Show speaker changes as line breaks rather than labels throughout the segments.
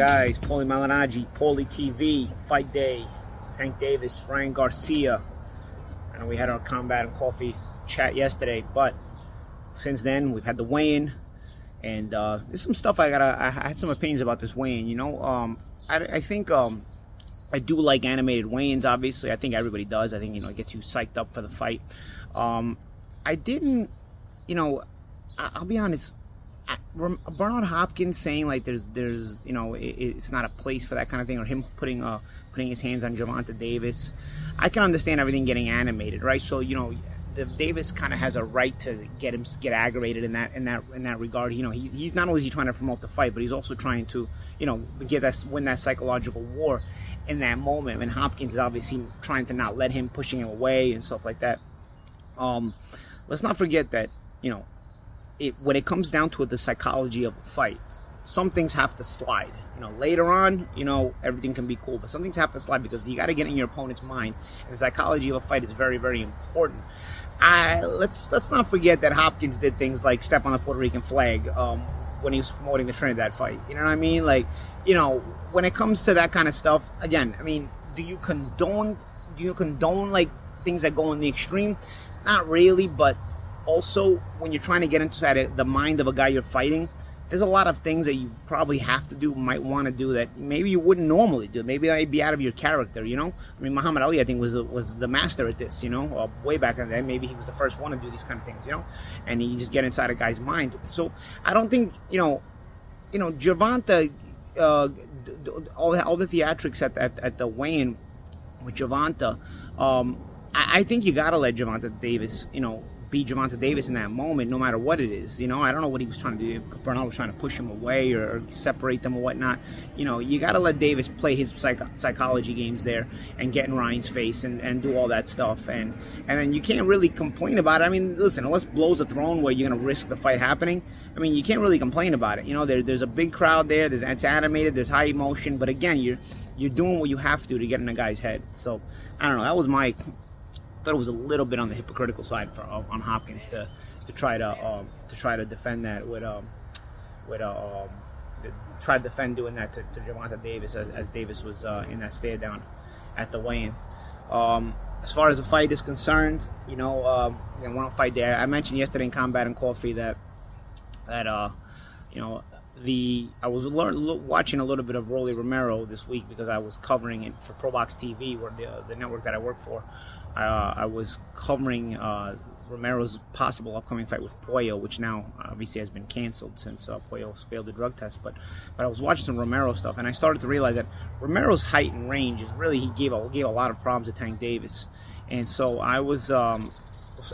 guys? Paulie Malignaggi, Paulie TV, Fight Day, Tank Davis, Ryan Garcia. And we had our combat and coffee chat yesterday, but since then we've had the weigh-in, and uh, there's some stuff I gotta. I had some opinions about this weigh-in. You know, um, I, I think um, I do like animated weigh-ins. Obviously, I think everybody does. I think you know it gets you psyched up for the fight. Um, I didn't, you know, I, I'll be honest. Bernard Hopkins saying like there's there's you know it, it's not a place for that kind of thing, or him putting uh putting his hands on Gervonta Davis. I can understand everything getting animated, right? So you know, The, Davis kind of has a right to get him get aggravated in that in that in that regard. You know, he, he's not only is he trying to promote the fight, but he's also trying to you know get us win that psychological war in that moment. And Hopkins is obviously trying to not let him pushing him away and stuff like that. Um, let's not forget that you know it, when it comes down to it, the psychology of a fight, some things have to slide. You know, later on, you know, everything can be cool, but some things have to slide because you got to get in your opponent's mind. And the psychology of a fight is very, very important. I, let's let's not forget that Hopkins did things like step on the Puerto Rican flag um, when he was promoting the Trinidad fight. You know what I mean? Like, you know, when it comes to that kind of stuff, again, I mean, do you condone do you condone like things that go in the extreme? Not really, but also when you're trying to get that, the mind of a guy you're fighting, there's a lot of things that you probably have to do, might want to do that maybe you wouldn't normally do. Maybe that might be out of your character, you know. I mean, Muhammad Ali, I think, was was the master at this, you know, uh, way back in the day. Maybe he was the first one to do these kind of things, you know. And you just get inside a guy's mind. So I don't think, you know, you know, Gervonta, uh, all the all the theatrics at at, at the weigh-in with Gervonta, um, I, I think you got to let Gervonta Davis, you know, beat Gervonta Davis in that moment, no matter what it is. You know, I don't know what he was trying to do. Bernard was trying to push him away or, separate them or whatnot. You know, you got to let Davis play his psych- psychology games there and get in Ryan's face and, and do all that stuff. And and then you can't really complain about it. I mean, listen, unless blows a throne where you're going to risk the fight happening, I mean, you can't really complain about it. You know, there, there's a big crowd there. There's it's animated. There's high emotion. But again, you're you're doing what you have to to get in a guy's head. So I don't know. That was my thought it was a little bit on the hypocritical side for, uh, on Hopkins to to try to um, to try to defend that with um, with uh, um, try to defend doing that to, to Gervonta Davis as, as Davis was uh, in that stare down at the weigh-in. Um, as far as the fight is concerned, you know, um, again, one fight there. I mentioned yesterday in Combat and Coffee that that uh, you know the I was learn, watching a little bit of Rolly Romero this week because I was covering it for ProBox TV, where the the network that I work for uh, I was covering uh, Romero's possible upcoming fight with Pollo, which now obviously has been canceled since uh, Pollo's failed the drug test. But but I was watching some Romero stuff, and I started to realize that Romero's height and range is really he gave a, gave a lot of problems to Tank Davis, and so I was. Um,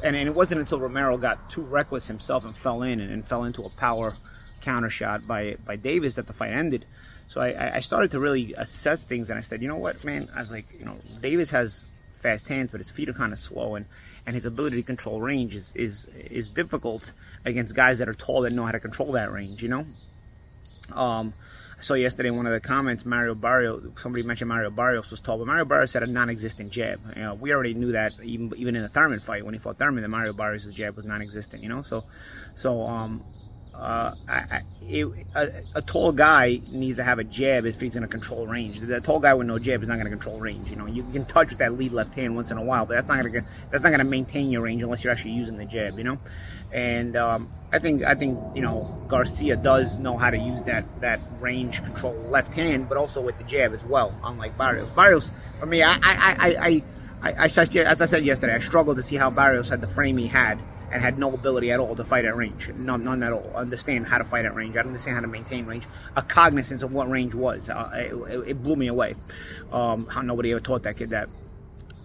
and, and it wasn't until Romero got too reckless himself and fell in and, and fell into a power counter shot by by Davis that the fight ended. So I, I started to really assess things, and I said, you know what, man? I was like, you know, Davis has fast hands, but his feet are kind of slow, and, and his ability to control range is, is is difficult against guys that are tall that know how to control that range. You know. Um, I saw yesterday in one of the comments, Mario Barrio, somebody mentioned Mario Barrios was tall, but Mario Barrios had a non-existent jab. You know, we already knew that even even in the Thurman fight when he fought Thurman, that Mario Barrios' jab was non-existent. You know, so so um, uh, I, it, a, a, tall guy needs to have a jab if he's going to control range. The tall guy with no jab is not going to control range. You know, you can touch with that lead left hand once in a while, but that's not going to that's not going to maintain your range unless you're actually using the jab. You know, and um, I think I think you know Garcia does know how to use that that range control left hand, but also with the jab as well. Unlike Barrios, Barrios for me, I I I, I, I, I as I said yesterday, I struggled to see how Barrios had the frame he had and had no ability at all to fight at range. None, none at all. Understand how to fight at range. I understand how to maintain range. A cognizance of what range was. Uh, it, it, blew me away. Um, how nobody ever taught that kid that.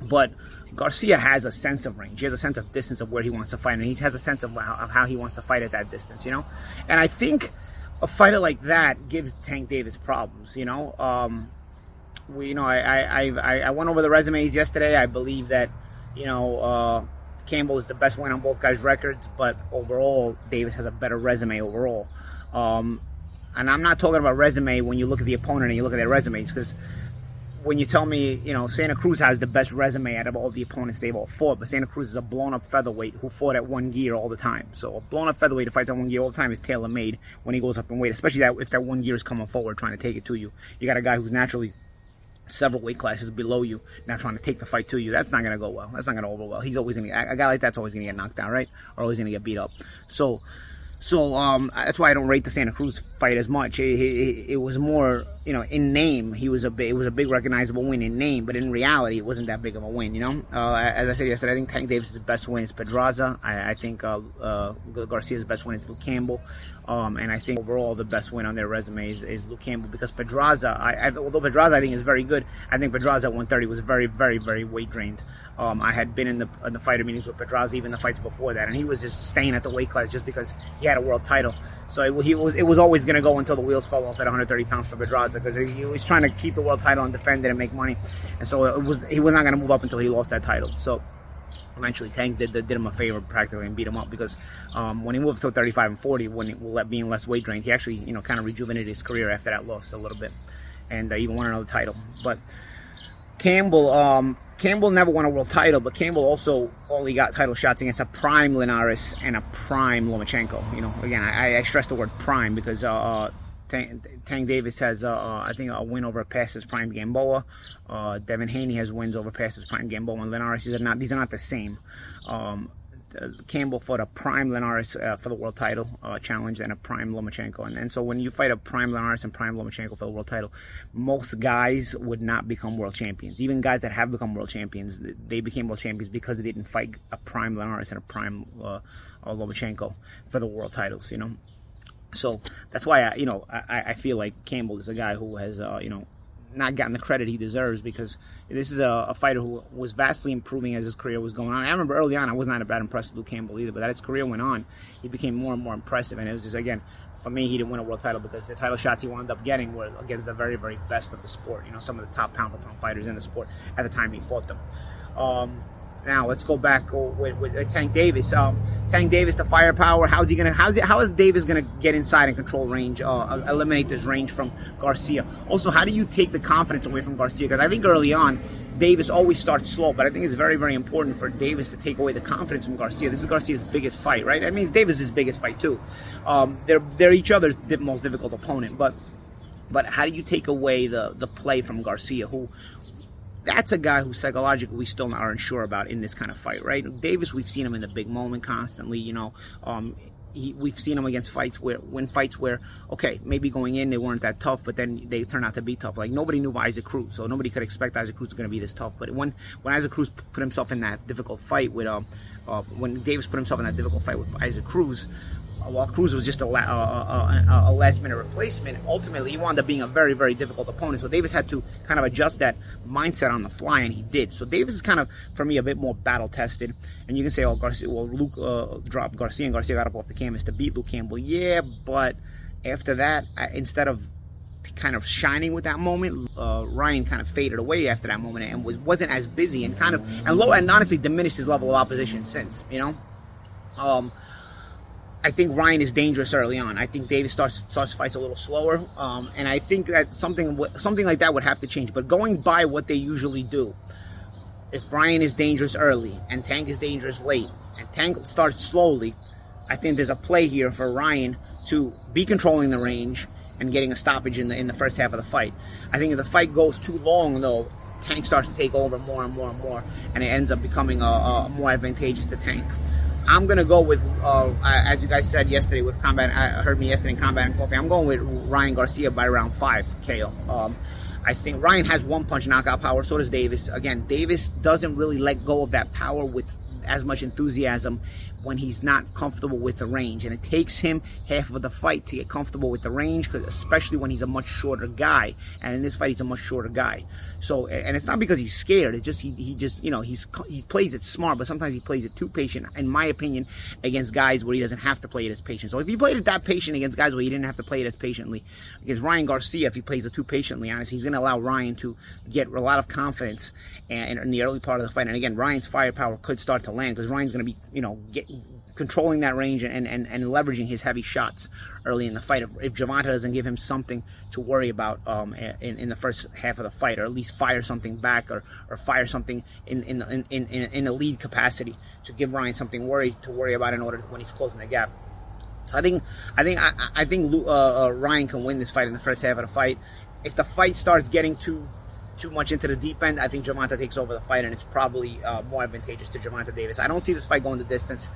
But Garcia has a sense of range. He has a sense of distance of where he wants to fight, and he has a sense of how, of how he wants to fight at that distance. You know, and I think a fighter like that gives Tank Davis problems. You know, um, we, you know, I, I, I, I went over the resumes yesterday. I believe that, you know. Uh, Campbell is the best win on both guys' records, but overall, Davis has a better resume overall. Um, and I'm not talking about resume when you look at the opponent and you look at their resumes, because when you tell me, you know, Santa Cruz has the best resume out of all the opponents they've all fought, but Santa Cruz is a blown up featherweight who fought at one gear all the time. So a blown up featherweight who fights at one gear all the time is tailor made when he goes up in weight, especially that if that one gear is coming forward trying to take it to you. You got a guy who's naturally several weight classes below you, now trying to take the fight to you. That's not going to go well. That's not going to over well. He's always going to, a guy like that's always going to get knocked down, right? Or always going to get beat up. So, so um, that's why I don't rate the Santa Cruz fight as much. It, it, it, was more, you know, in name, he was a big, it was a big recognizable win in name, but in reality, it wasn't that big of a win. You know, uh, as I said yesterday, I think Tank Davis' best win is Pedraza. I, I think uh, uh, Garcia's best win is Luke Campbell. Um, and I think overall the best win on their resume is, is Luke Campbell because Pedraza, I, I, although Pedraza I think is very good, I think Pedraza at 130 was very, very, very weight drained. Um, I had been in the in the fighter meetings with Pedraza, even the fights before that, and he was just staying at the weight class just because he had a world title. So it, he was it was always going to go until the wheels fell off at 130 pounds for Pedraza because he was trying to keep the world title and defend it and make money, and so it was he was not going to move up until he lost that title. So eventually Tank did, did him a favor practically and beat him up because um, when he moved to 35 and 40, when he, being less weight drained, he actually you know kind of rejuvenated his career after that loss a little bit, and uh, even won another title. But Campbell, um, Campbell never won a world title, but Campbell also only got title shots against a prime Linares and a prime Lomachenko. You know, again, I, I stress the word prime because uh, uh Tank, Tank Davis has, uh, uh, I think, a win over Passes Prime Gamboa. Uh, Devin Haney has wins over Passes Prime Gamboa and Linares. These are not, these are not the same. Um, Campbell fought a prime Linares uh, for the world title uh, challenge and a prime Lomachenko. And, and so when you fight a prime Linares and prime Lomachenko for the world title, most guys would not become world champions. Even guys that have become world champions, they became world champions because they didn't fight a prime Linares and a prime uh, Lomachenko for the world titles, you know. So that's why I, you know, I, I feel like Campbell is a guy who has, uh, you know, not gotten the credit he deserves because this is a, a, fighter who was vastly improving as his career was going on. I remember early on I was not a bad impressed with Luke Campbell either, but as his career went on, he became more and more impressive. And it was just again, for me, he didn't win a world title because the title shots he wound up getting were against the very, very best of the sport. You know, some of the top pound for pound fighters in the sport at the time he fought them. Um, now let's go back with, with Tank Davis. Um, Tank Davis, to firepower. How's he gonna? How's he, how is Davis gonna get inside and control range? Uh, eliminate this range from Garcia. Also, how do you take the confidence away from Garcia? Because I think early on, Davis always starts slow, but I think it's very, very important for Davis to take away the confidence from Garcia. This is Garcia's biggest fight, right? I mean, Davis's biggest fight too. Um, they're they're each other's most difficult opponent, but but how do you take away the the play from Garcia, who that's a guy who psychologically we still aren't sure about in this kind of fight, right? Davis, we've seen him in the big moment constantly, you know. Um, he, we've seen him against fights where, when fights where, okay, maybe going in they weren't that tough, but then they turn out to be tough. Like nobody knew Isaac Cruz, so nobody could expect Isaac Cruz was going to be this tough. But when when Isaac Cruz put himself in that difficult fight with, um, uh, when Davis put himself in that difficult fight with Isaac Cruz, while Cruz was just a, a, a, a, last minute replacement, ultimately he wound up being a very, very difficult opponent. So Davis had to kind of adjust that mindset on the fly, and he did. So Davis is kind of, for me, a bit more battle tested. And you can say, oh, Garcia, well, Luke uh, dropped Garcia, and Garcia got up off the canvas to beat Luke Campbell. Yeah, but after that, I, instead of kind of shining with that moment. Uh, Ryan kind of faded away after that moment and was wasn't as busy and kind of and low and honestly diminished his level of opposition since you know. Um, I think Ryan is dangerous early on. I think Davis starts starts fights a little slower, um, and I think that something something like that would have to change. But going by what they usually do, if Ryan is dangerous early and Tank is dangerous late, and Tank starts slowly, I think there's a play here for Ryan to be controlling the range and getting a stoppage in the in the first half of the fight. I think if the fight goes too long, though, Tank starts to take over more and more and more, and it ends up becoming a, a more advantageous to Tank. I'm gonna go with, uh, as you guys said yesterday with combat. I heard me yesterday in combat and coffee. I'm going with Ryan Garcia by round five KO. Um, I think Ryan has one punch knockout power. So does Davis. Again, Davis doesn't really let go of that power with as much enthusiasm when he's not comfortable with the range. And it takes him half of the fight to get comfortable with the range, especially when he's a much shorter guy. And in this fight, he's a much shorter guy. So, and it's not because he's scared. It's just, he, he just, you know, he's, he plays it smart, but sometimes he plays it too patient, in my opinion, against guys where he doesn't have to play it as patient. So if he played it that patient against guys where he didn't have to play it as patiently, against Ryan Garcia, if he plays it too patiently, honestly, he's going to allow Ryan to get a lot of confidence in the early part of the fight. And again, Ryan's firepower could start to land because Ryan's going to be, you know, get, controlling that range and, and, and leveraging his heavy shots early in the fight. If, if Gervonta doesn't give him something to worry about um, in, in the first half of the fight, or at least fire something back, or, or fire something in in, in, in, in a lead capacity to give Ryan something worry to worry about in order to, when he's closing the gap. So I think I think I, I think uh, uh, Ryan can win this fight in the first half of the fight. If the fight starts getting too too much into the deep end, I think Gervonta takes over the fight, and it's probably uh, more advantageous to Gervonta Davis. I don't see this fight going the distance.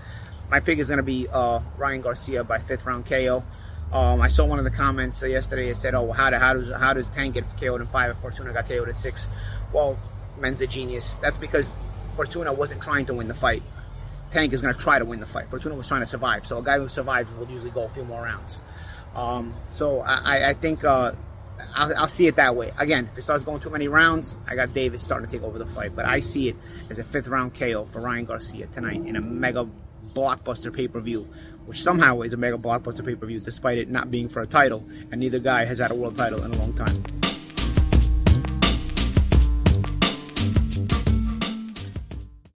My pick is going to be uh, Ryan Garcia by fifth round KO. Um, I saw one of the comments yesterday. It said, "Oh, well, how, do, how does how does Tank get KO'd in five if Fortuna got KO'd at six? Well, Mensa genius. That's because Fortuna wasn't trying to win the fight. Tank is going to try to win the fight. Fortuna was trying to survive. So a guy who survives will usually go a few more rounds. Um, so I, I think uh, I'll, I'll, see it that way. Again, if it starts going too many rounds, I got Davis starting to take over the fight. But I see it as a fifth round KO for Ryan Garcia tonight in a mega blockbuster pay per view, which somehow is a mega blockbuster pay per view, despite it not being for a title. And neither guy has had a world title in a long time.